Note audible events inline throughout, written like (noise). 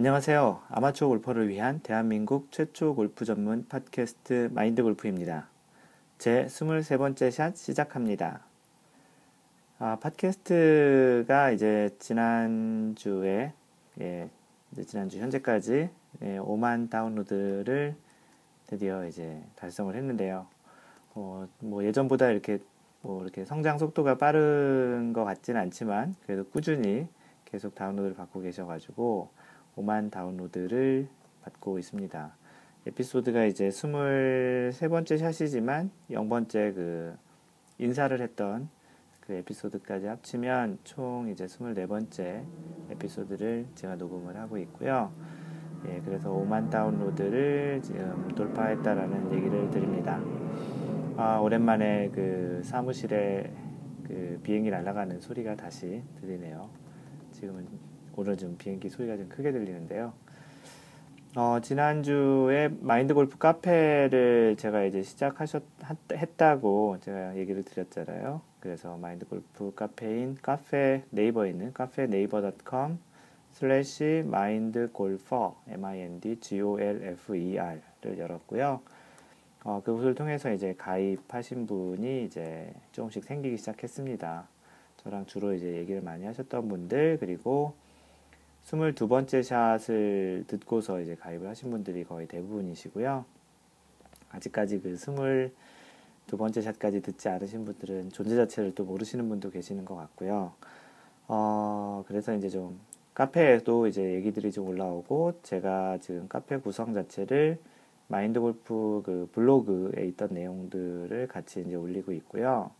안녕하세요. 아마추어 골퍼를 위한 대한민국 최초 골프 전문 팟캐스트 마인드 골프입니다. 제 23번째 샷 시작합니다. 아, 팟캐스트가 이제 지난주에, 예, 이제 지난주 현재까지 예, 5만 다운로드를 드디어 이제 달성을 했는데요. 어, 뭐 예전보다 이렇게 뭐 이렇게 성장 속도가 빠른 것 같지는 않지만 그래도 꾸준히 계속 다운로드를 받고 계셔가지고 5만 다운로드를 받고 있습니다. 에피소드가 이제 23번째 샷이지만 0번째 그 인사를 했던 그 에피소드까지 합치면 총 이제 24번째 에피소드를 제가 녹음을 하고 있고요. 예, 그래서 5만 다운로드를 지금 돌파했다라는 얘기를 드립니다. 아, 오랜만에 그 사무실에 그 비행기 날아가는 소리가 다시 들리네요. 지금은 오늘 좀 비행기 소리가 좀 크게 들리는데요. 어, 지난주에 마인드 골프 카페를 제가 이제 시작하셨, 했다고 제가 얘기를 드렸잖아요. 그래서 마인드 골프 카페인 카페 네이버에 있는 카페 네이버.com slash 마인드 골퍼 M-I-N-D G-O-L-F-E-R를 열었고요. 어, 그곳을 통해서 이제 가입하신 분이 이제 조금씩 생기기 시작했습니다. 저랑 주로 이제 얘기를 많이 하셨던 분들, 그리고 22번째 샷을 듣고서 이제 가입을 하신 분들이 거의 대부분이시고요. 아직까지 그 22번째 샷까지 듣지 않으신 분들은 존재 자체를 또 모르시는 분도 계시는 것 같고요. 어, 그래서 이제 좀 카페에도 이제 얘기들이 좀 올라오고 제가 지금 카페 구성 자체를 마인드 골프 그 블로그에 있던 내용들을 같이 이제 올리고 있고요.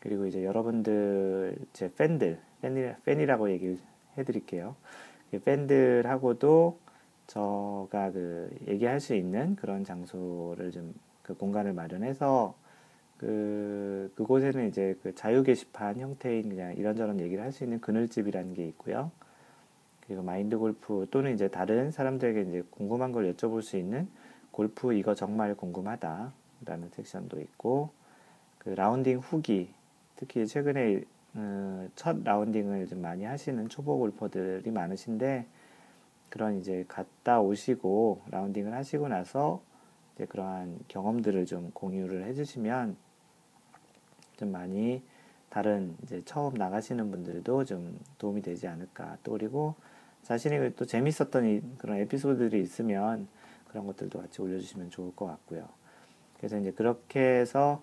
그리고 이제 여러분들 제 팬들 팬이, 팬이라고 얘기를 해드릴게요. 팬들하고도 저가 그 얘기할 수 있는 그런 장소를 좀 그 공간을 마련해서 그 그곳에는 이제 그 자유 게시판 형태인 그냥 이런저런 얘기를 할 수 있는 그늘집이라는 게 있고요. 그리고 마인드 골프 또는 이제 다른 사람들에게 이제 궁금한 걸 여쭤볼 수 있는 골프 이거 정말 궁금하다 라는 섹션도 있고 그 라운딩 후기 특히 최근에 어, 첫 라운딩을 좀 많이 하시는 초보 골퍼들이 많으신데 그런 이제 갔다 오시고 라운딩을 하시고 나서 이제 그러한 경험들을 좀 공유를 해주시면 좀 많이 다른 이제 처음 나가시는 분들도 좀 도움이 되지 않을까 또 그리고 자신이 또 재밌었던 그런 에피소드들이 있으면 그런 것들도 같이 올려주시면 좋을 것 같고요. 그래서 이제 그렇게 해서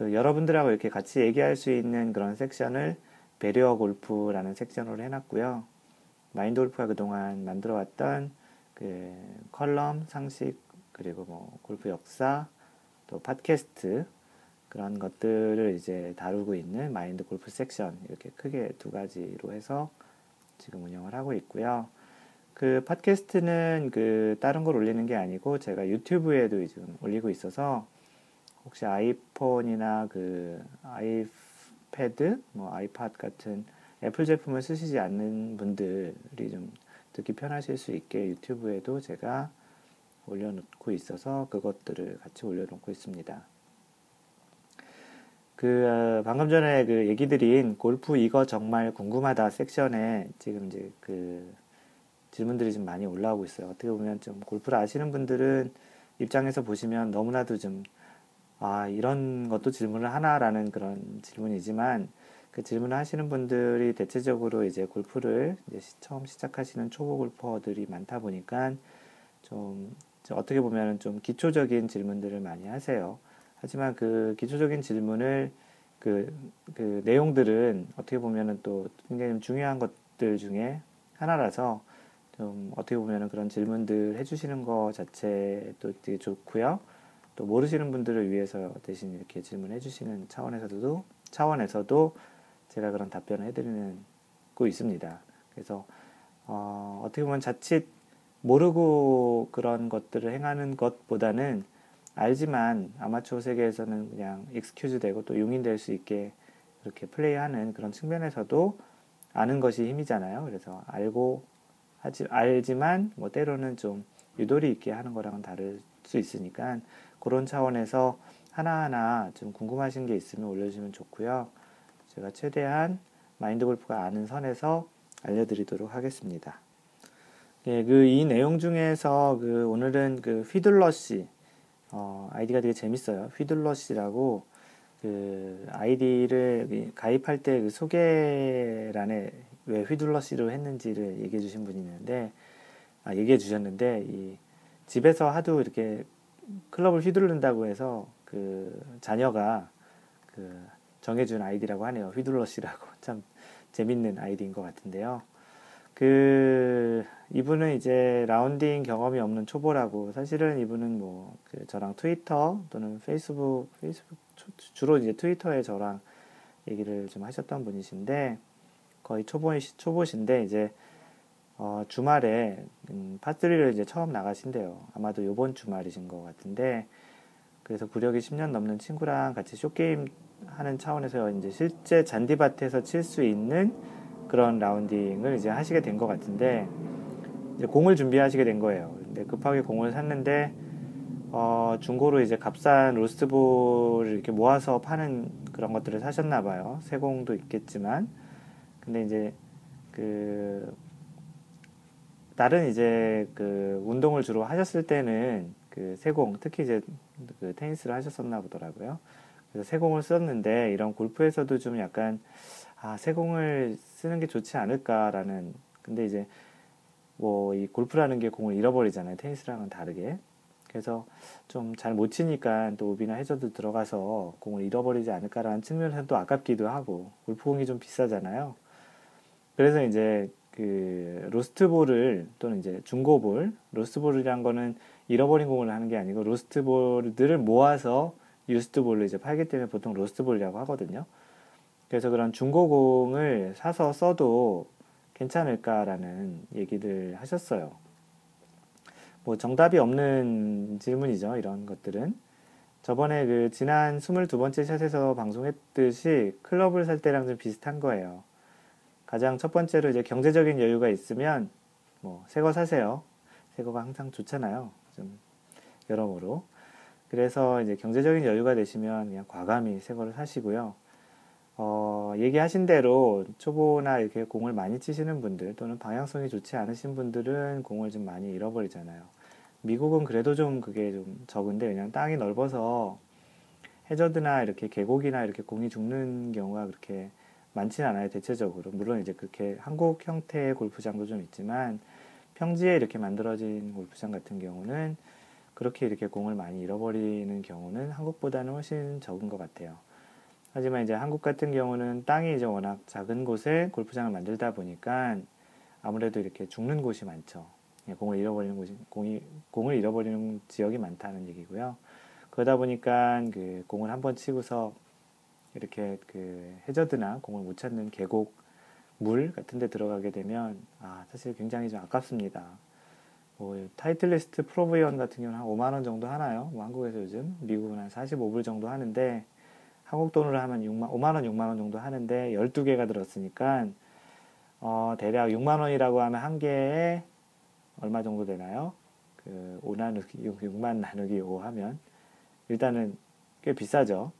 그 여러분들하고 이렇게 같이 얘기할 수 있는 그런 섹션을 배리어 골프라는 섹션으로 해놨고요. 마인드 골프가 그동안 만들어왔던 그 컬럼, 상식, 그리고 뭐 골프 역사, 또 팟캐스트 그런 것들을 이제 다루고 있는 마인드 골프 섹션 이렇게 크게 두 가지로 해서 지금 운영을 하고 있고요. 그 팟캐스트는 그 다른 걸 올리는 게 아니고 제가 유튜브에도 지금 올리고 있어서 혹시 아이폰이나 그 아이패드, 뭐 아이팟 같은 애플 제품을 쓰시지 않는 분들이 좀 듣기 편하실 수 있게 유튜브에도 제가 올려놓고 있어서 그것들을 같이 올려놓고 있습니다. 그 어, 방금 전에 그 얘기 드린 골프 이거 정말 궁금하다 섹션에 지금 이제 그 질문들이 좀 많이 올라오고 있어요. 어떻게 보면 좀 골프를 아시는 분들은 입장에서 보시면 너무나도 좀 아, 이런 것도 질문을 하나라는 그런 질문이지만 그 질문을 하시는 분들이 대체적으로 이제 골프를 이제 처음 시작하시는 초보 골퍼들이 많다 보니까 좀 어떻게 보면 좀 기초적인 질문들을 많이 하세요. 하지만 그 기초적인 질문을 그, 그 내용들은 어떻게 보면은 또 굉장히 중요한 것들 중에 하나라서 좀 어떻게 보면은 그런 질문들 해주시는 것 자체도 되게 좋고요. 또 모르시는 분들을 위해서 대신 이렇게 질문해 주시는 차원에서도 차원에서도 제가 그런 답변을 해드리는 거 있습니다. 그래서 어, 어떻게 보면 자칫 모르고 그런 것들을 행하는 것보다는 알지만 아마추어 세계에서는 그냥 excuse 되고 또 용인될 수 있게 그렇게 플레이하는 그런 측면에서도 아는 것이 힘이잖아요. 그래서 알고 하지 알지만 뭐 때로는 좀 유도리 있게 하는 거랑은 다를 수 있으니까 그런 차원에서 하나하나 좀 궁금하신 게 있으면 올려주시면 좋고요. 제가 최대한 마인드 골프가 아는 선에서 알려드리도록 하겠습니다. 예, 그 이 내용 중에서 그 오늘은 그 휘둘러 씨 어, 아이디가 되게 재밌어요. 휘둘러 씨라고 그 아이디를 가입할 때 그 소개란에 왜 휘둘러 씨로 했는지를 얘기해 주신 분이 있는데 아, 얘기해 주셨는데 이 집에서 하도 이렇게 클럽을 휘두른다고 해서 그 자녀가 그 정해준 아이디라고 하네요. 휘둘러 씨라고 (laughs) 참 재밌는 아이디인 것 같은데요. 그 이분은 이제 라운딩 경험이 없는 초보라고 사실은 이분은 뭐 그 저랑 트위터 또는 페이스북 페이스북 주로 이제 트위터에 저랑 얘기를 좀 하셨던 분이신데 거의 초보 초보신데 이제 어, 주말에 음, par three를 이제 처음 나가신대요. 아마도 요번 주말이신 것 같은데 그래서 구력이 10년 넘는 친구랑 같이 쇼게임 하는 차원에서 이제 실제 잔디밭에서 칠 수 있는 그런 라운딩을 이제 하시게 된 것 같은데 이제 공을 준비하시게 된 거예요. 근데 급하게 공을 샀는데 어, 중고로 이제 값싼 로스트볼을 이렇게 모아서 파는 그런 것들을 사셨나 봐요. 새 공도 있겠지만 근데 이제 그 다른 이제 그 운동을 주로 하셨을 때는 그 세공 특히 이제 그 테니스를 하셨었나 보더라고요. 그래서 세공을 썼는데 이런 골프에서도 좀 약간 아 세공을 쓰는 게 좋지 않을까라는 근데 이제 뭐 이 골프라는 게 공을 잃어버리잖아요. 테니스랑은 다르게. 그래서 좀 잘 못 치니까 또 오비나 해저드 들어가서 공을 잃어버리지 않을까라는 측면에서 또 아깝기도 하고 골프공이 좀 비싸잖아요. 그래서 이제 그 로스트볼을 또는 이제 중고볼, 로스트볼이란 거는 잃어버린 공을 하는 게 아니고 로스트볼들을 모아서 used ball로 이제 팔기 때문에 보통 로스트볼이라고 하거든요. 그래서 그런 중고공을 사서 써도 괜찮을까라는 얘기를 하셨어요. 뭐 정답이 없는 질문이죠. 이런 것들은. 저번에 그 지난 22번째 샷에서 방송했듯이 클럽을 살 때랑 좀 비슷한 거예요. 가장 첫 번째로 이제 경제적인 여유가 있으면 뭐 새 거 사세요. 새 거가 항상 좋잖아요. 좀 여러모로. 그래서 이제 경제적인 여유가 되시면 그냥 과감히 새 거를 사시고요. 어, 얘기하신 대로 초보나 이렇게 공을 많이 치시는 분들 또는 방향성이 좋지 않으신 분들은 공을 좀 많이 잃어버리잖아요. 미국은 그래도 좀 그게 좀 적은데 그냥 땅이 넓어서 해저드나 이렇게 계곡이나 이렇게 공이 죽는 경우가 그렇게 많지는 않아요, 대체적으로. 물론 이제 그렇게 한국 형태의 골프장도 좀 있지만 평지에 이렇게 만들어진 골프장 같은 경우는 그렇게 이렇게 공을 많이 잃어버리는 경우는 한국보다는 훨씬 적은 것 같아요. 하지만 이제 한국 같은 경우는 땅이 이제 워낙 작은 곳에 골프장을 만들다 보니까 아무래도 이렇게 죽는 곳이 많죠. 예, 공을 잃어버리는 곳이, 공이, 공을 잃어버리는 지역이 많다는 얘기고요. 그러다 보니까 그 공을 한 번 치고서 이렇게 그 해저드나 공을 못 찾는 계곡 물 같은 데 들어가게 되면 아 사실 굉장히 좀 아깝습니다. 뭐 타이틀리스트 프로브이원 같은 경우는 한 5만 원 정도 하나요? 뭐 한국에서 요즘 미국은 한 45불 정도 하는데 한국 돈으로 하면 6만 5만 원, 6만 원 정도 하는데 12개가 들었으니까 어 대략 6만 원이라고 하면 한 개에 얼마 정도 되나요? 그 5 나누기 6, 6만 나누기 5 하면 일단은 꽤 비싸죠.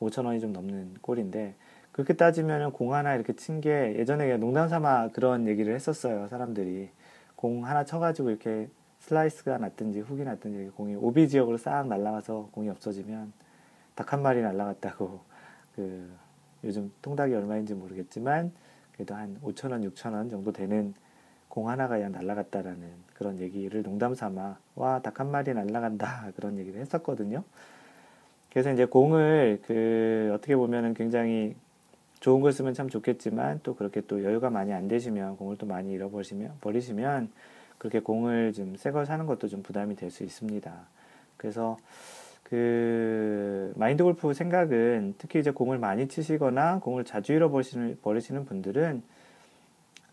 5천 원이 좀 넘는 꼴인데 그렇게 따지면 공 하나 이렇게 친 게 예전에 농담 삼아 그런 얘기를 했었어요 사람들이 공 하나 쳐가지고 이렇게 슬라이스가 났든지 훅이 났든지 공이 오비 지역으로 싹 날아가서 공이 없어지면 닭 한 마리 날아갔다고 (laughs) 그 요즘 통닭이 얼마인지 모르겠지만 그래도 한 5천 원, 6천 원 정도 되는 공 하나가 그냥 날아갔다라는 그런 얘기를 농담 삼아 와 닭 한 마리 날아간다 (laughs) 그런 얘기를 했었거든요. 그래서 이제 공을 그 어떻게 보면은 굉장히 좋은 걸 쓰면 참 좋겠지만 또 그렇게 또 여유가 많이 안 되시면 공을 또 많이 잃어버리시면 버리시면 그렇게 공을 좀 새 걸 사는 것도 좀 부담이 될 수 있습니다. 그래서 그 마인드 골프 생각은 특히 이제 공을 많이 치시거나 공을 자주 잃어버리시는 버리시는 분들은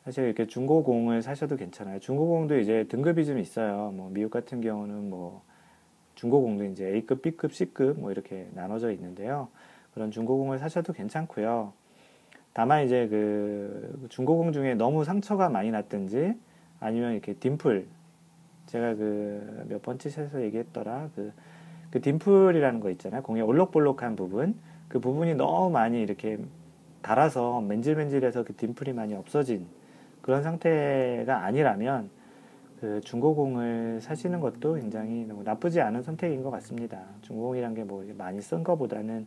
사실 이렇게 중고 공을 사셔도 괜찮아요. 중고 공도 이제 등급이 좀 있어요. 뭐 미국 같은 경우는 뭐 중고공도 이제 A급, B급, C급 뭐 이렇게 나눠져 있는데요. 그런 중고공을 사셔도 괜찮고요. 다만 이제 그 중고공 중에 너무 상처가 많이 났든지 아니면 이렇게 딤플 제가 그 몇 번째 샷에서 얘기했더라 그, 그 딤플이라는 거 있잖아요 공의 올록볼록한 부분 그 부분이 너무 많이 이렇게 달아서 맨질맨질해서 그 딤플이 많이 없어진 그런 상태가 아니라면 그 중고공을 사시는 것도 굉장히 나쁘지 않은 선택인 것 같습니다. 중고공이란 게 뭐 많이 쓴 것보다는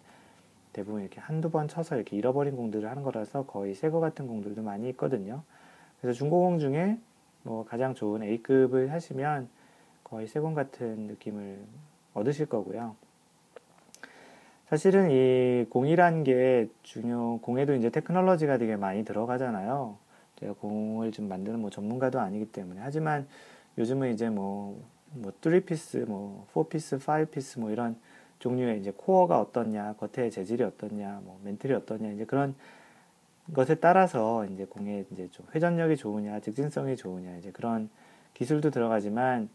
대부분 이렇게 한두 번 쳐서 이렇게 잃어버린 공들을 하는 거라서 거의 새 거 같은 공들도 많이 있거든요. 그래서 중고공 중에 뭐 가장 좋은 A급을 하시면 거의 새 공 같은 느낌을 얻으실 거고요. 사실은 이 공이란 게 중요, 공에도 이제 테크놀로지가 되게 많이 들어가잖아요. 제가 공을 좀 만드는 뭐 전문가도 아니기 때문에. 하지만 요즘은 이제 뭐, 뭐, 3 piece, 뭐, 4 piece, 5 piece 뭐 이런 종류의 이제 코어가 어떻냐, 겉에 재질이 어떻냐, 뭐, mantle이 어떻냐, 이제 그런 것에 따라서 이제 공의 이제 좀 회전력이 좋으냐, 직진성이 좋으냐, 이제 그런 기술도 들어가지만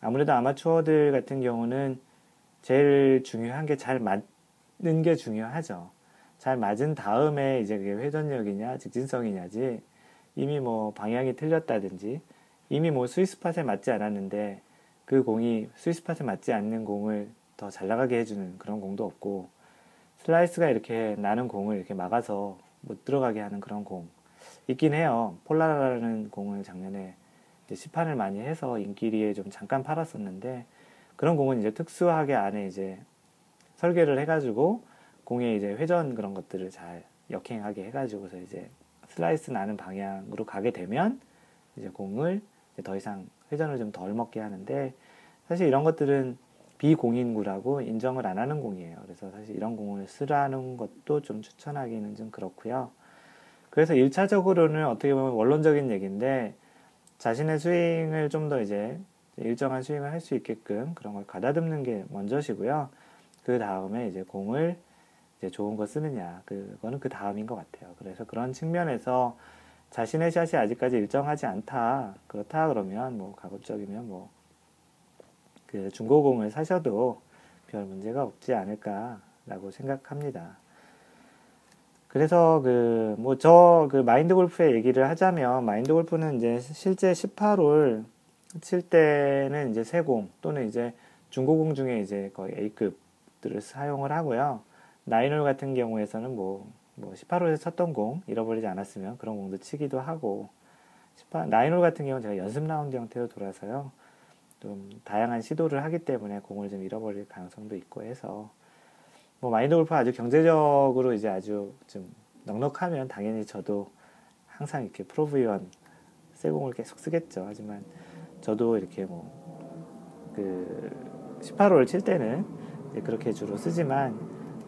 아무래도 아마추어들 같은 경우는 제일 중요한 게 잘 맞는 게 중요하죠. 잘 맞은 다음에 이제 그게 회전력이냐, 직진성이냐지 이미 뭐 방향이 틀렸다든지 이미 뭐 스위스팟에 맞지 않았는데 그 공이 스위스팟에 맞지 않는 공을 더 잘 나가게 해주는 그런 공도 없고 슬라이스가 이렇게 나는 공을 이렇게 막아서 못 들어가게 하는 그런 공 있긴 해요. 폴라라는 공을 작년에 시판을 많이 해서 인기리에 좀 잠깐 팔았었는데 그런 공은 이제 특수하게 안에 이제 설계를 해가지고 공의 이제 회전 그런 것들을 잘 역행하게 해가지고서 이제 슬라이스 나는 방향으로 가게 되면 이제 공을 이제 더 이상 회전을 좀 덜 먹게 하는데 사실 이런 것들은 비공인구라고 인정을 안 하는 공이에요. 그래서 사실 이런 공을 쓰라는 것도 좀 추천하기는 좀 그렇고요. 그래서 1차적으로는 어떻게 보면 원론적인 얘기인데 자신의 스윙을 좀 더 이제 일정한 스윙을 할 수 있게끔 그런 걸 가다듬는 게 먼저시고요. 그 다음에 이제 공을 이제 좋은 거 쓰느냐 그거는 그 다음인 것 같아요. 그래서 그런 측면에서 자신의 샷이 아직까지 일정하지 않다 그렇다 그러면 뭐 가급적이면 뭐 그 중고공을 사셔도 별 문제가 없지 않을까라고 생각합니다. 그래서 그 뭐 저그 마인드 골프의 얘기를 하자면 마인드 골프는 이제 실제 18홀 칠 때는 이제 세공 또는 이제 중고공 중에 이제 거의 A급들을 사용을 하고요. 나인홀 같은 경우에서는 뭐, 뭐 18홀에서 쳤던 공 잃어버리지 않았으면 그런 공도 치기도 하고 18, 나인홀 같은 경우는 제가 연습 라운드 형태로 돌아서요. 좀 다양한 시도를 하기 때문에 공을 좀 잃어버릴 가능성도 있고 해서 뭐 마인드 골프 아주 경제적으로 이제 아주 좀 넉넉하면 당연히 저도 항상 이렇게 프로브위원 쇠공을 계속 쓰겠죠. 하지만 저도 이렇게 뭐 그 18홀 칠 때는 그렇게 주로 쓰지만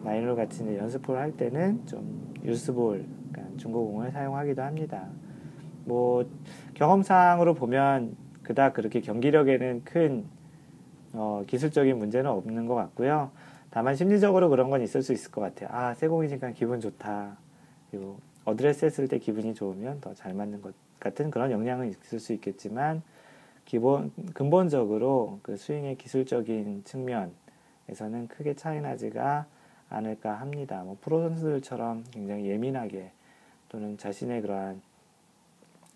마이너 같이 연습을 할 때는 좀 유스볼, 그러니까 중고공을 사용하기도 합니다. 뭐 경험상으로 보면 그닥 그렇게 경기력에는 큰 어, 기술적인 문제는 없는 것 같고요. 다만 심리적으로 그런 건 있을 수 있을 것 같아요. 아, 새 공이니까 기분 좋다. 그리고 어드레스 했을 때 기분이 좋으면 더 잘 맞는 것 같은 그런 영향은 있을 수 있겠지만 기본 근본적으로 그 스윙의 기술적인 측면에서는 크게 차이 나지가 않을까 합니다. 뭐 프로 선수들처럼 굉장히 예민하게 또는 자신의 그러한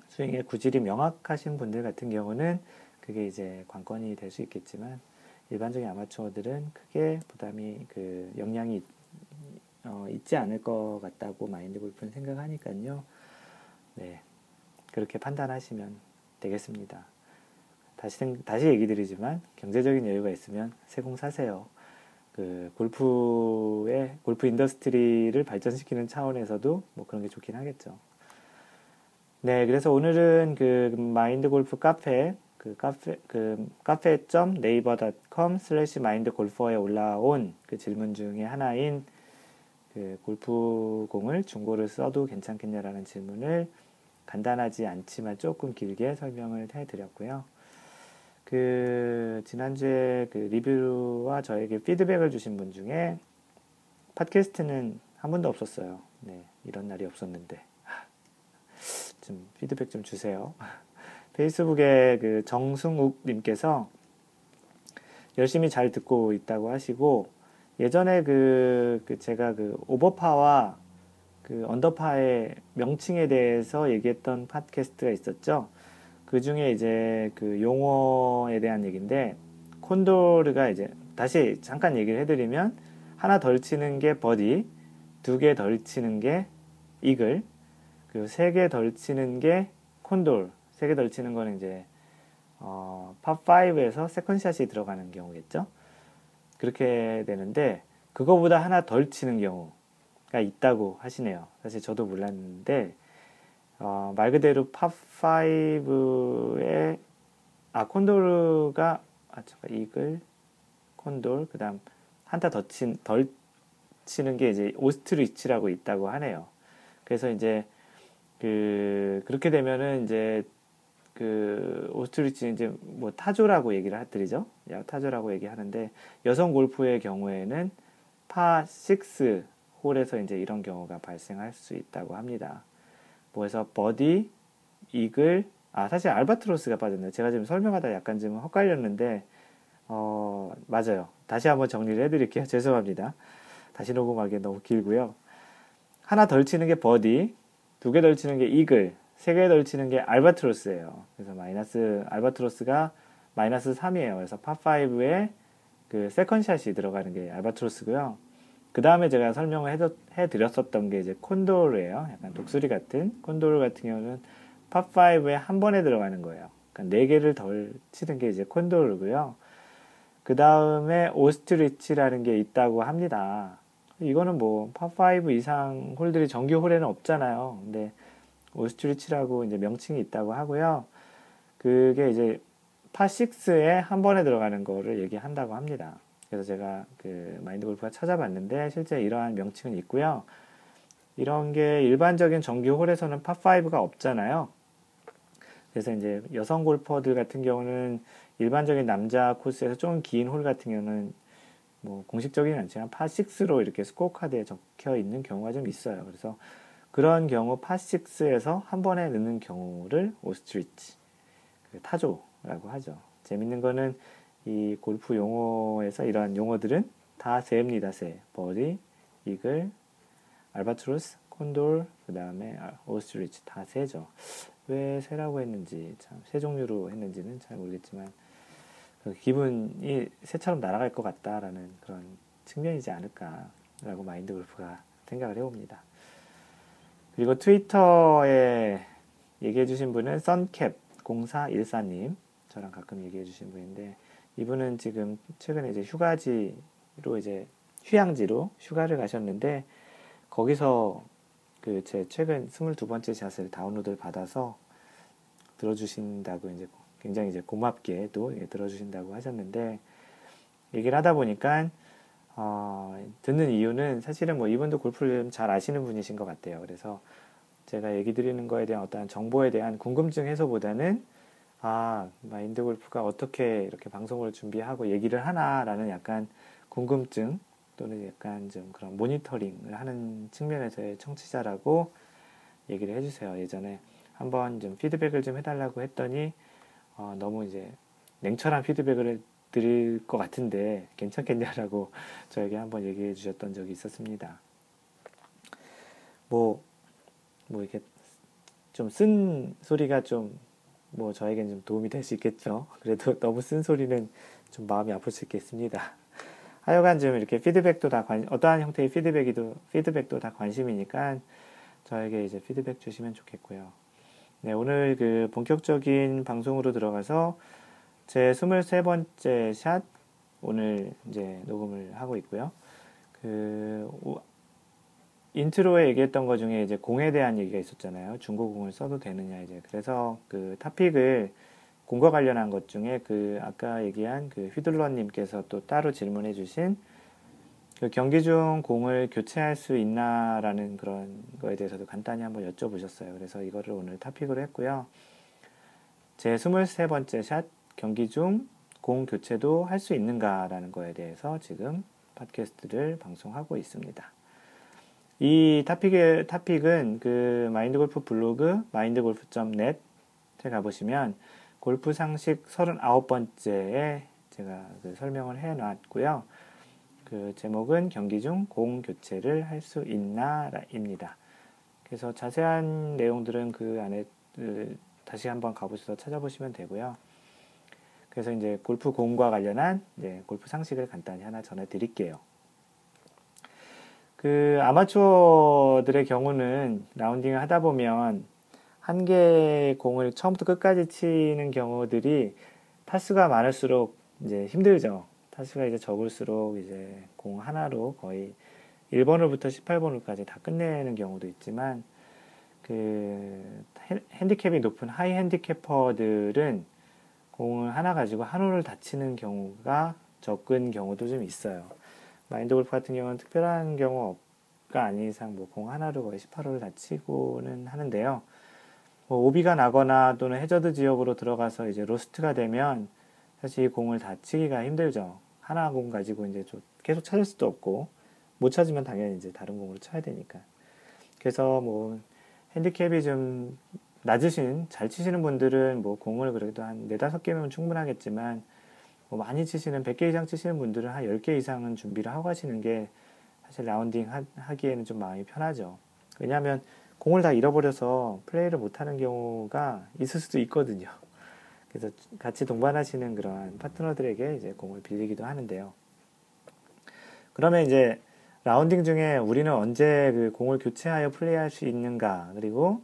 스윙의 구질이 명확하신 분들 같은 경우는 그게 이제 관건이 될 수 있겠지만 일반적인 아마추어들은 크게 부담이 그 영향이 어, 있지 않을 것 같다고 마인드 골프는 생각하니까요. 네. 그렇게 판단하시면 되겠습니다. 다시, 다시 얘기 드리지만, 경제적인 여유가 있으면 새 공 사세요. 그, 골프의, 골프 industry를 발전시키는 차원에서도 뭐 그런 게 좋긴 하겠죠. 네, 그래서 오늘은 그 마인드 골프 카페 그 카페 그 카페.네이버.com slash 마인드 골퍼에 올라온 그 질문 중에 하나인 그 골프공을 중고를 써도 괜찮겠냐라는 질문을 간단하지 않지만 조금 길게 설명을 해드렸고요. 그 지난주에 그 리뷰와 저에게 피드백을 주신 분 중에 팟캐스트는 한 번도 없었어요. 네, 이런 날이 없었는데 (laughs) 좀 피드백 좀 주세요. (laughs) 페이스북에 그 정승욱 님께서 열심히 잘 듣고 있다고 하시고 예전에 그, 그 제가 그 오버파와 그 언더파의 명칭에 대해서 얘기했던 팟캐스트가 있었죠. 그 중에 이제 그 용어에 대한 얘기인데 콘도르가 이제 다시 잠깐 얘기를 해드리면 하나 덜 치는 게 버디, 두 개 덜 치는 게 이글, 그리고 세 개 덜 치는 게 콘돌 세 개 덜 치는 거는 이제 어, 팝5에서 세컨샷이 들어가는 경우겠죠. 그렇게 되는데 그거보다 하나 덜 치는 경우가 있다고 하시네요. 사실 저도 몰랐는데 어, 말 그대로 팝5에 아 콘도르가 아 잠깐 이글 콘돌 그다음 한타 더 친 덜 치는 게 이제 오스트리치라고 있다고 하네요. 그래서 이제 그 그렇게 되면은 이제 그 ostrich 이제 뭐 타조라고 얘기를 해드리죠. 야 타조라고 얘기하는데 여성 골프의 경우에는 파 6 홀에서 이제 이런 경우가 발생할 수 있다고 합니다. 뭐 해서 버디, 이글, 아 사실 알바트로스가 빠졌네요. 제가 지금 설명하다 약간 좀 헛갈렸는데 어 맞아요. 다시 한번 정리를 해드릴게요. (laughs) 죄송합니다. 다시 녹음하기 너무 길고요. 하나 덜 치는 게 버디, 두 개 덜 치는 게 이글, 세 개 덜 치는 게 알바트로스예요. 그래서 마이너스 알바트로스가 마이너스 3이에요. 그래서 파5에 그 second shot이 들어가는 게 알바트로스고요. 그 다음에 제가 설명을 해, 드렸었던 게 이제 콘도르예요. 약간 독수리 같은 콘도르 같은 경우는 파5에 한 번에 들어가는 거예요. 그러니까 네 개를 덜 치는 게 이제 콘도르고요. 그 다음에 오스트리치라는 게 있다고 합니다. 이거는 뭐 파5 이상 홀들이 정규 홀에는 없잖아요. 근데 오스트리치라고 이제 명칭이 있다고 하고요. 그게 이제 파6에 한 번에 들어가는 거를 얘기한다고 합니다. 그래서 제가 그 마인드 골프가 찾아봤는데 실제 이러한 명칭은 있고요. 이런 게 일반적인 정규 홀에서는 파5가 없잖아요. 그래서 이제 여성 골퍼들 같은 경우는 일반적인 남자 코스에서 좀 긴 홀 같은 경우는 뭐 공식적이는 않지만 파6로 이렇게 스코어 카드에 적혀 있는 경우가 좀 있어요. 그래서 그런 경우 파6에서 한 번에 넣는 경우를 ostrich, 그 타조라고 하죠. 재밌는 거는 이 골프 용어에서 이러한 용어들은 다 새입니다. 새. 버디, 이글, 알바트로스, 콘돌, 그 다음에 오스트리치 다 새죠. 왜 새라고 했는지 참 새 종류로 했는지는 잘 모르겠지만 그 기분이 새처럼 날아갈 것 같다라는 그런 측면이지 않을까라고 마인드 골프가 생각을 해봅니다. 그리고 트위터에 얘기해 주신 분은 썬캡 0414님 저랑 가끔 얘기해 주신 분인데 이분은 지금 최근에 이제 휴가지로 이제 휴양지로 휴가를 가셨는데 거기서 그 제 최근 22번째 샷을 다운로드를 받아서 들어주신다고 이제 굉장히 이제 고맙게도 예, 들어주신다고 하셨는데 얘기를 하다 보니까 어, 듣는 이유는 사실은 뭐 이분도 골프를 잘 아시는 분이신 것 같아요. 그래서 제가 얘기 드리는 거에 대한 어떤 정보에 대한 궁금증 해소보다는 아, 마인드 골프가 어떻게 이렇게 방송을 준비하고 얘기를 하나라는 약간 궁금증 또는 약간 좀 그런 모니터링을 하는 측면에서의 청취자라고 얘기를 해주세요. 예전에 한번 좀 피드백을 좀 해달라고 했더니 어, 너무 이제 냉철한 피드백을 드릴 것 같은데 괜찮겠냐라고 (laughs) 저에게 한번 얘기해 주셨던 적이 있었습니다. 뭐, 뭐 이렇게 좀 쓴 소리가 좀 뭐 저에겐 좀 도움이 될 수 있겠죠. 그래도 (laughs) 너무 쓴 소리는 좀 마음이 아플 수 있겠습니다. 하여간 좀 이렇게 피드백도 다 관, 어떠한 형태의 피드백이도, 피드백도 다 관심이니까 저에게 이제 피드백 주시면 좋겠고요. 네, 오늘 그 본격적인 방송으로 들어가서 제 23번째 샷 오늘 이제 녹음을 하고 있고요. 그 인트로에 얘기했던 것 중에 이제 공에 대한 얘기가 있었잖아요. 중고공을 써도 되느냐 이제 그래서 그 topic을 공과 관련한 것 중에 그 아까 얘기한 그 휘둘러님께서 또 따로 질문해 주신 그 경기 중 공을 교체할 수 있나라는 그런 거에 대해서도 간단히 한번 여쭤보셨어요. 그래서 이거를 오늘 타픽으로 했고요. 제 23번째 샷 경기 중 공 교체도 할 수 있는가라는 거에 대해서 지금 팟캐스트를 방송하고 있습니다. 이 타픽의, 타픽은 그 마인드 골프 블로그 마인드골프.net에 가보시면 골프 상식 39번째에 제가 그 설명을 해 놨고요. 그 제목은 경기 중 공 교체를 할 수 있나입니다. 그래서 자세한 내용들은 그 안에 그 다시 한번 가보셔서 찾아보시면 되고요. 그래서 이제 골프 공과 관련한 골프 상식을 간단히 하나 전해드릴게요. 그 아마추어들의 경우는 라운딩을 하다 보면 한 개의 공을 처음부터 끝까지 치는 경우들이 타수가 많을수록 이제 힘들죠. 타수가 이제 적을수록 이제 공 하나로 거의 1번으로부터 18번으로까지 다 끝내는 경우도 있지만 그 핸디캡이 높은 high handicapper들은 공을 하나 가지고 한 홀을 다치는 경우가 적은 경우도 좀 있어요. 마인드 골프 같은 경우는 특별한 경우가 아닌 이상 뭐 공 하나로 거의 18홀을 다치고는 하는데요. 뭐 오비가 나거나 또는 해저드 지역으로 들어가서 이제 로스트가 되면 사실 이 공을 다 치기가 힘들죠. 하나 공 가지고 이제 계속 찾을 수도 없고 못 찾으면 당연히 이제 다른 공으로 쳐야 되니까. 그래서 뭐 핸디캡이 좀 낮으신 잘 치시는 분들은 뭐 공을 그래도 한 네다섯 개면 충분하겠지만 뭐 많이 치시는 100개 이상 치시는 분들은 한 10개 이상은 준비를 하고 가시는 게 사실 라운딩 하, 기에는좀 마음이 편하죠. 왜냐하면 공을 다 잃어버려서 플레이를 못하는 경우가 있을 수도 있거든요. 그래서 같이 동반하시는 그러한 파트너들에게 이제 공을 빌리기도 하는데요. 그러면 이제 라운딩 중에 우리는 언제 그 공을 교체하여 플레이할 수 있는가 그리고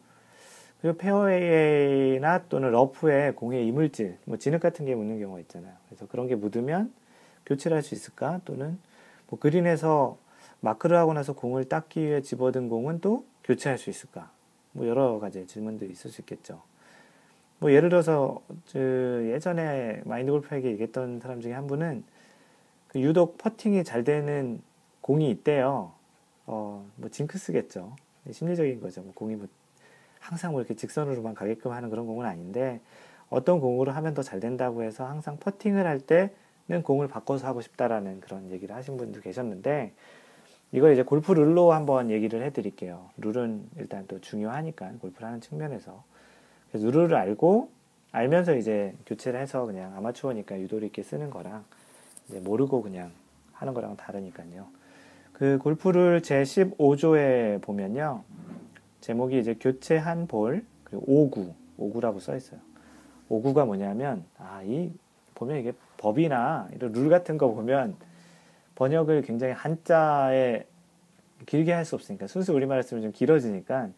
그리고 페어웨이나 또는 러프에 공의 이물질, 뭐 진흙 같은 게 묻는 경우가 있잖아요. 그래서 그런 게 묻으면 교체를 할 수 있을까? 또는 뭐 그린에서 마크를 하고 나서 공을 닦기 위해 집어든 공은 또 교체할 수 있을까? 뭐 여러 가지 질문들이 있을 수 있겠죠. 뭐 예를 들어서 예전에 마인드 골프에게 얘기했던 사람 중에 한 분은 그 유독 퍼팅이 잘 되는 공이 있대요. 어, 뭐 징크스겠죠. 심리적인 거죠. 뭐 공이 뭐 항상 뭐 이렇게 직선으로만 가게끔 하는 그런 공은 아닌데 어떤 공으로 하면 더 잘 된다고 해서 항상 퍼팅을 할 때는 공을 바꿔서 하고 싶다라는 그런 얘기를 하신 분도 계셨는데 이걸 이제 골프 룰로 한번 얘기를 해드릴게요. 룰은 일단 또 중요하니까 골프를 하는 측면에서 그래서 룰을 알고 알면서 이제 교체를 해서 그냥 아마추어니까 유도리 있게 쓰는 거랑 이제 모르고 그냥 하는 거랑 다르니까요. 그 골프를 제 15조에 보면요. 제목이 이제 교체한 볼, 그리고 5구, 5구라고 써 있어요. 5구가 뭐냐면, 아, 이, 보면 이게 법이나 이런 룰 같은 거 보면 번역을 굉장히 한자에 길게 할 수 없으니까, 순수 우리말을 쓰면 좀 길어지니까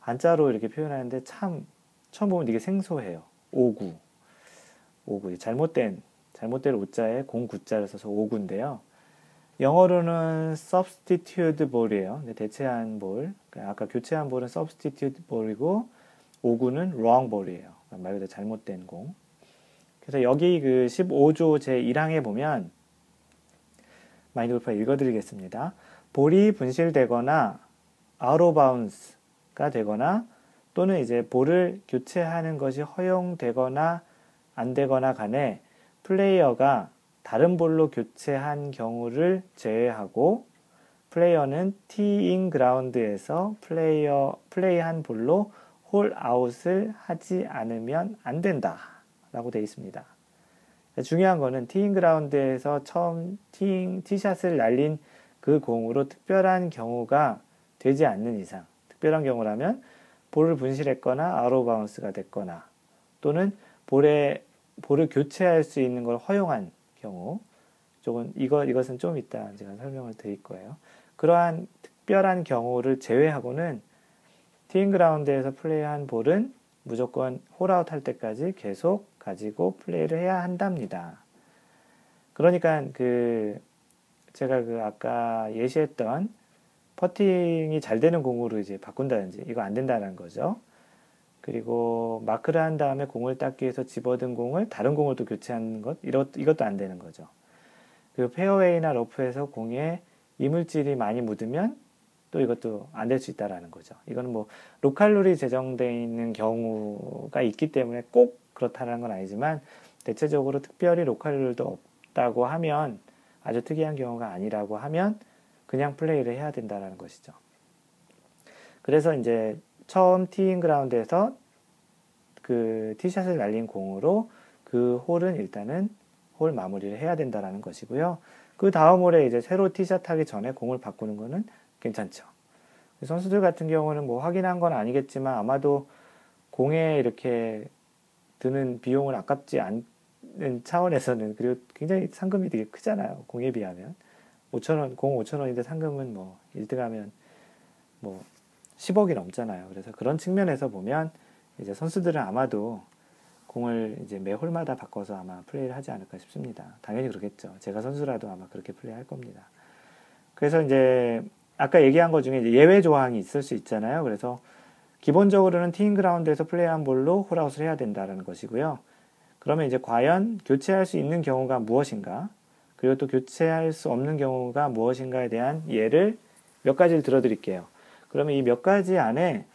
한자로 이렇게 표현하는데 참, 처음 보면 이게 생소해요. 5구. 5구. 잘못된, 잘못된 오자에 공구자를 써서 5구인데요. 영어로는 substitute ball이에요. 대체한 볼. 그러니까 아까 교체한 볼은 substitute ball이고 5구는 wrong ball이에요. 그러니까 말 그대로 잘못된 공. 그래서 여기 그 15조 제 1항에 보면 마인드 골프 읽어드리겠습니다. 볼이 분실되거나 bounds가 되거나 또는 이제 볼을 교체하는 것이 허용되거나 안 되거나 간에 플레이어가 다른 볼로 교체한 경우를 제외하고 플레이어는 티잉 그라운드에서 플레이어 플레이한 볼로 홀 아웃을 하지 않으면 안 된다. 라고 되어 있습니다. 중요한 거는 티잉 그라운드에서 처음 티잉 티샷을 날린 그 공으로 특별한 경우가 되지 않는 이상, 특별한 경우라면 볼을 분실했거나 out of bounds가 됐거나 또는 볼에 볼을 교체할 수 있는 걸 허용한 경우 조금 이거 이것은 좀 이따 제가 설명을 드릴 거예요. 그러한 특별한 경우를 제외하고는 티잉 그라운드에서 플레이한 볼은 무조건 홀아웃 할 때까지 계속 가지고 플레이를 해야 한답니다. 그러니까 그 제가 그 아까 예시했던 퍼팅이 잘 되는 공으로 이제 바꾼다든지 이거 안 된다는 거죠. 그리고 마크를 한 다음에 공을 닦기 위해서 집어든 공을 다른 공을 또 교체하는 것 이것, 이것도 안 되는 거죠. 그 페어웨이나 러프에서 공에 이물질이 많이 묻으면 또 이것도 안 될 수 있다라는 거죠. 이거는 뭐 로칼룰이 제정되어 있는 경우가 있기 때문에 꼭 그렇다는 건 아니지만 대체적으로 특별히 로칼룰도 없다고 하면 아주 특이한 경우가 아니라고 하면 그냥 플레이를 해야 된다라는 것이죠. 그래서 이제 처음 티잉 그라운드에서 그 티샷을 날린 공으로 그 홀은 일단은 홀 마무리를 해야 된다라는 것이고요. 그 다음 홀에 이제 새로 티샷 하기 전에 공을 바꾸는 거는 괜찮죠. 선수들 같은 경우는 뭐 확인한 건 아니겠지만 아마도 공에 이렇게 드는 비용을 아깝지 않는 차원에서는 그리고 굉장히 상금이 되게 크잖아요. 공에 비하면. 5천원, 공 5천원인데 상금은 뭐 1등 하면 뭐 10억이 넘잖아요. 그래서 그런 측면에서 보면 이제 선수들은 아마도 공을 이제 매 홀마다 바꿔서 아마 플레이를 하지 않을까 싶습니다. 당연히 그러겠죠. 제가 선수라도 아마 그렇게 플레이할 겁니다. 그래서 이제 아까 얘기한 것 중에 예외 조항이 있을 수 있잖아요. 그래서 기본적으로는 티잉 그라운드에서 플레이한 볼로 홀아웃을 해야 된다는 것이고요. 그러면 이제 과연 교체할 수 있는 경우가 무엇인가? 그리고 또 교체할 수 없는 경우가 무엇인가에 대한 예를 몇 가지를 들어드릴게요. 그러면 이 몇 가지 안에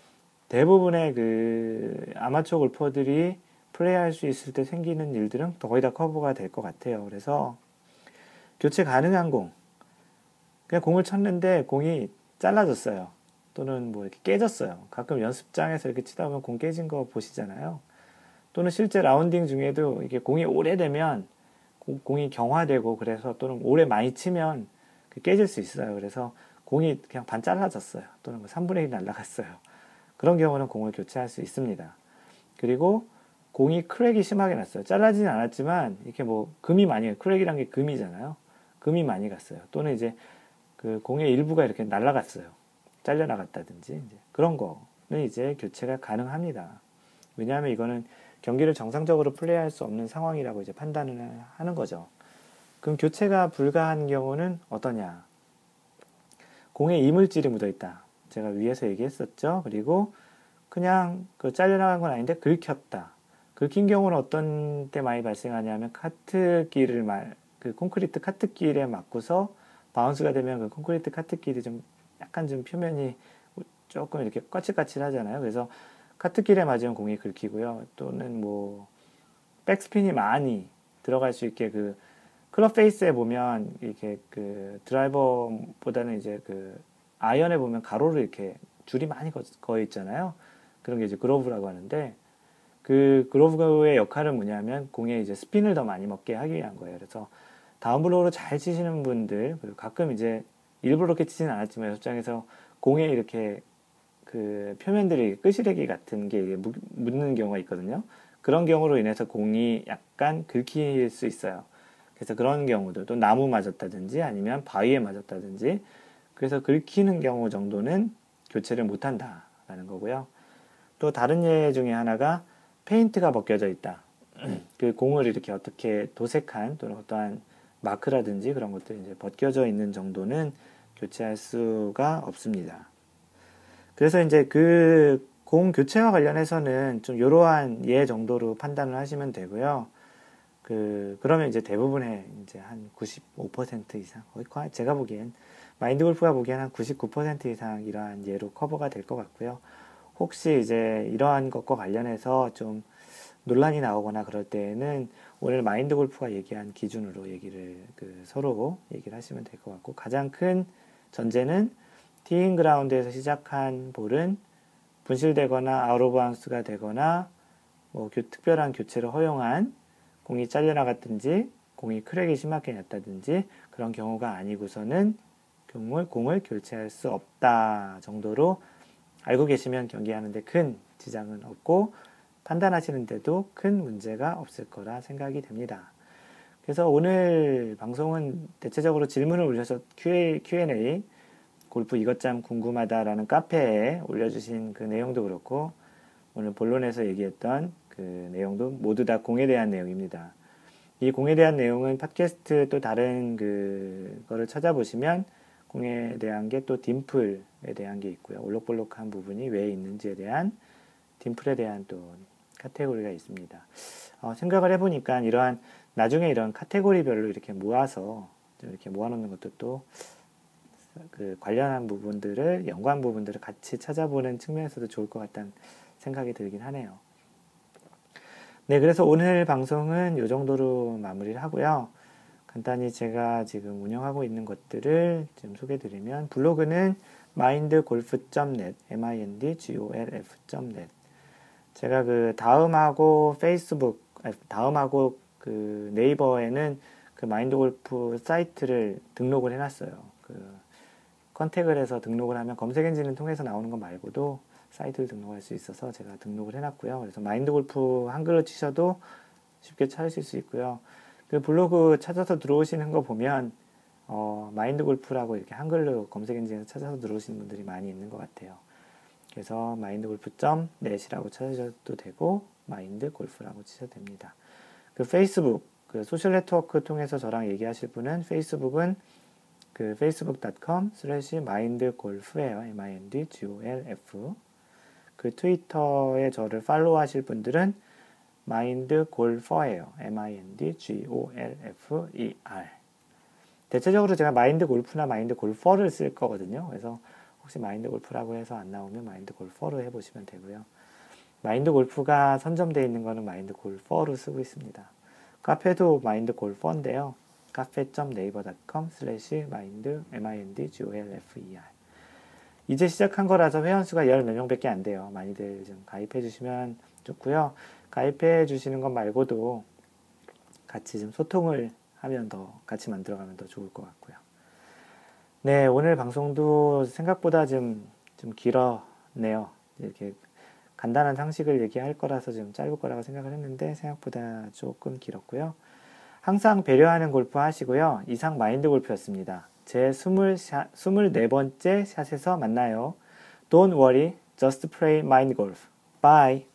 대부분의 그 아마추어 골퍼들이 플레이할 수 있을 때 생기는 일들은 거의 다 커버가 될 것 같아요. 그래서 교체 가능한 공. 그냥 공을 쳤는데 공이 잘라졌어요. 또는 뭐 이렇게 깨졌어요. 가끔 연습장에서 이렇게 치다 보면 공 깨진 거 보시잖아요. 또는 실제 라운딩 중에도 이게 공이 오래되면 공이 경화되고 그래서 또는 오래 많이 치면 깨질 수 있어요. 그래서 공이 그냥 반 잘라졌어요. 또는 뭐 3분의 1 날라갔어요. 그런 경우는 공을 교체할 수 있습니다. 그리고 공이 크랙이 심하게 났어요. 잘라지는 않았지만 이렇게 뭐 금이 많이 크랙이란 게 금이잖아요. 금이 많이 갔어요. 또는 이제 그 공의 일부가 이렇게 날라갔어요. 잘려 나갔다든지 그런 거는 이제 교체가 가능합니다. 왜냐하면 이거는 경기를 정상적으로 플레이할 수 없는 상황이라고 이제 판단을 하는 거죠. 그럼 교체가 불가한 경우는 어떠냐? 공에 이물질이 묻어 있다. 제가 위에서 얘기했었죠. 그리고 그냥 그 잘려나간 건 아닌데 긁혔다. 긁힌 경우는 어떤 때 많이 발생하냐면 카트길을 말, 그 콘크리트 카트길에 맞고서 바운스가 되면 그 콘크리트 카트길이 좀 약간 좀 표면이 조금 이렇게 까칠까칠 하잖아요. 그래서 카트길에 맞으면 공이 긁히고요. 또는 뭐 백스핀이 많이 들어갈 수 있게 그 클럽 페이스에 보면 이렇게 그 드라이버보다는 이제 그 아이언에 보면 가로로 이렇게 줄이 많이 거 있잖아요. 그런 게 이제 groove라고 하는데 그 groove의 역할은 뭐냐면 공에 이제 스핀을 더 많이 먹게 하기 위한 거예요. 그래서 down blow로 잘 치시는 분들 그리고 가끔 이제 일부러 그렇게 치지는 않았지만 연습장에서 공에 이렇게 그 표면들이 끄시래기 같은 게 묻는 경우가 있거든요. 그런 경우로 인해서 공이 약간 긁힐 수 있어요. 그래서 그런 경우도 또 나무 맞았다든지 아니면 바위에 맞았다든지 그래서 긁히는 경우 정도는 교체를 못한다라는 거고요. 또 다른 예 중에 하나가 페인트가 벗겨져 있다. (clears throat) 그 공을 이렇게 어떻게 도색한 또는 어떠한 마크라든지 그런 것들이 이제 벗겨져 있는 정도는 교체할 수가 없습니다. 그래서 이제 그 공 교체와 관련해서는 좀 이러한 예 정도로 판단을 하시면 되고요. 그 그러면 이제 대부분의 이제 한 95% 이상 거의 제가 보기엔 마인드 골프가 보기엔 한 99% 이상 이러한 예로 커버가 될 것 같고요. 혹시 이제 이러한 것과 관련해서 좀 논란이 나오거나 그럴 때에는 오늘 마인드 골프가 얘기한 기준으로 얘기를 그 서로 얘기를 하시면 될 것 같고 가장 큰 전제는 티잉 그라운드에서 시작한 볼은 분실되거나 아웃 오브 하우스가 되거나 뭐 교, 특별한 교체를 허용한 공이 잘려나갔든지 공이 크랙이 심하게 났다든지 그런 경우가 아니고서는 공을, 공을 교체할 수 없다 정도로 알고 계시면 경기하는데 큰 지장은 없고 판단하시는데도 큰 문제가 없을 거라 생각이 됩니다. 그래서 오늘 방송은 대체적으로 질문을 올려서 Q&A, Q&A 골프 이것 참 궁금하다라는 카페에 올려주신 그 내용도 그렇고 오늘 본론에서 얘기했던 그 내용도 모두 다 공에 대한 내용입니다. 이 공에 대한 내용은 팟캐스트 또 다른 그 거를 찾아보시면 공에 대한 게 또 딤플에 대한 게 있고요. 올록볼록한 부분이 왜 있는지에 대한 딤플에 대한 또 카테고리가 있습니다. 어, 생각을 해보니까 이러한 나중에 이런 카테고리별로 이렇게 모아서 이렇게 모아놓는 것도 또 그 관련한 부분들을 연관 부분들을 같이 찾아보는 측면에서도 좋을 것 같다는 생각이 들긴 하네요. 네, 그래서 오늘 방송은 이 정도로 마무리를 하고요. 간단히 제가 지금 운영하고 있는 것들을 좀 소개드리면 블로그는 mindgolf.net, mindgolf.net 제가 그 다음하고 페이스북, 다음하고 그 네이버에는 그 마인드 골프 사이트를 등록을 해놨어요. 그 contact을 해서 등록을 하면 검색 엔진을 통해서 나오는 것 말고도 사이트를 등록할 수 있어서 제가 등록을 해놨고요. 그래서 마인드 골프 한글로 치셔도 쉽게 찾으실 수 있고요. 그 블로그 찾아서 들어오시는 거 보면 어, 마인드 골프라고 이렇게 한글로 검색 엔진에서 찾아서 들어오시는 분들이 많이 있는 것 같아요. 그래서 마인드 골프.net이라고 찾으셔도 되고 마인드 골프라고 치셔도 됩니다. 그 페이스북, 그 소셜 네트워크 통해서 저랑 얘기하실 분은 페이스북은 그 facebook.com slash mindgolf예요. m-i-n-d-g-o-l-f 그 트위터에 저를 팔로우 하실 분들은 mindgolfer예요. m-i-n-d-g-o-l-f-e-r 대체적으로 제가 마인드 골프나 마인드 골퍼를 쓸 거거든요. 그래서 혹시 마인드 골프라고 해서 안 나오면 마인드 골퍼로 해보시면 되고요. 마인드 골프가 선점되어 있는 거는 마인드 골퍼로 쓰고 있습니다. 카페도 마인드 골퍼인데요. 카페.naver.com slash mind, m-i-n-d-g-o-l-f-e-r 이제 시작한 거라서 회원수가 열 몇 명밖에 안 돼요. 많이들 좀 가입해 주시면 좋고요. 가입해 주시는 것 말고도 같이 좀 소통을 하면 더 같이 만들어가면 더 좋을 것 같고요. 네, 오늘 방송도 생각보다 좀, 좀 길었네요. 이렇게 간단한 상식을 얘기할 거라서 좀 짧을 거라고 생각을 했는데 생각보다 조금 길었고요. 항상 배려하는 골프 하시고요. 이상 마인드 골프였습니다. 제 20샷, 24번째 샷에서 만나요. Don't worry, just play mind golf. Bye.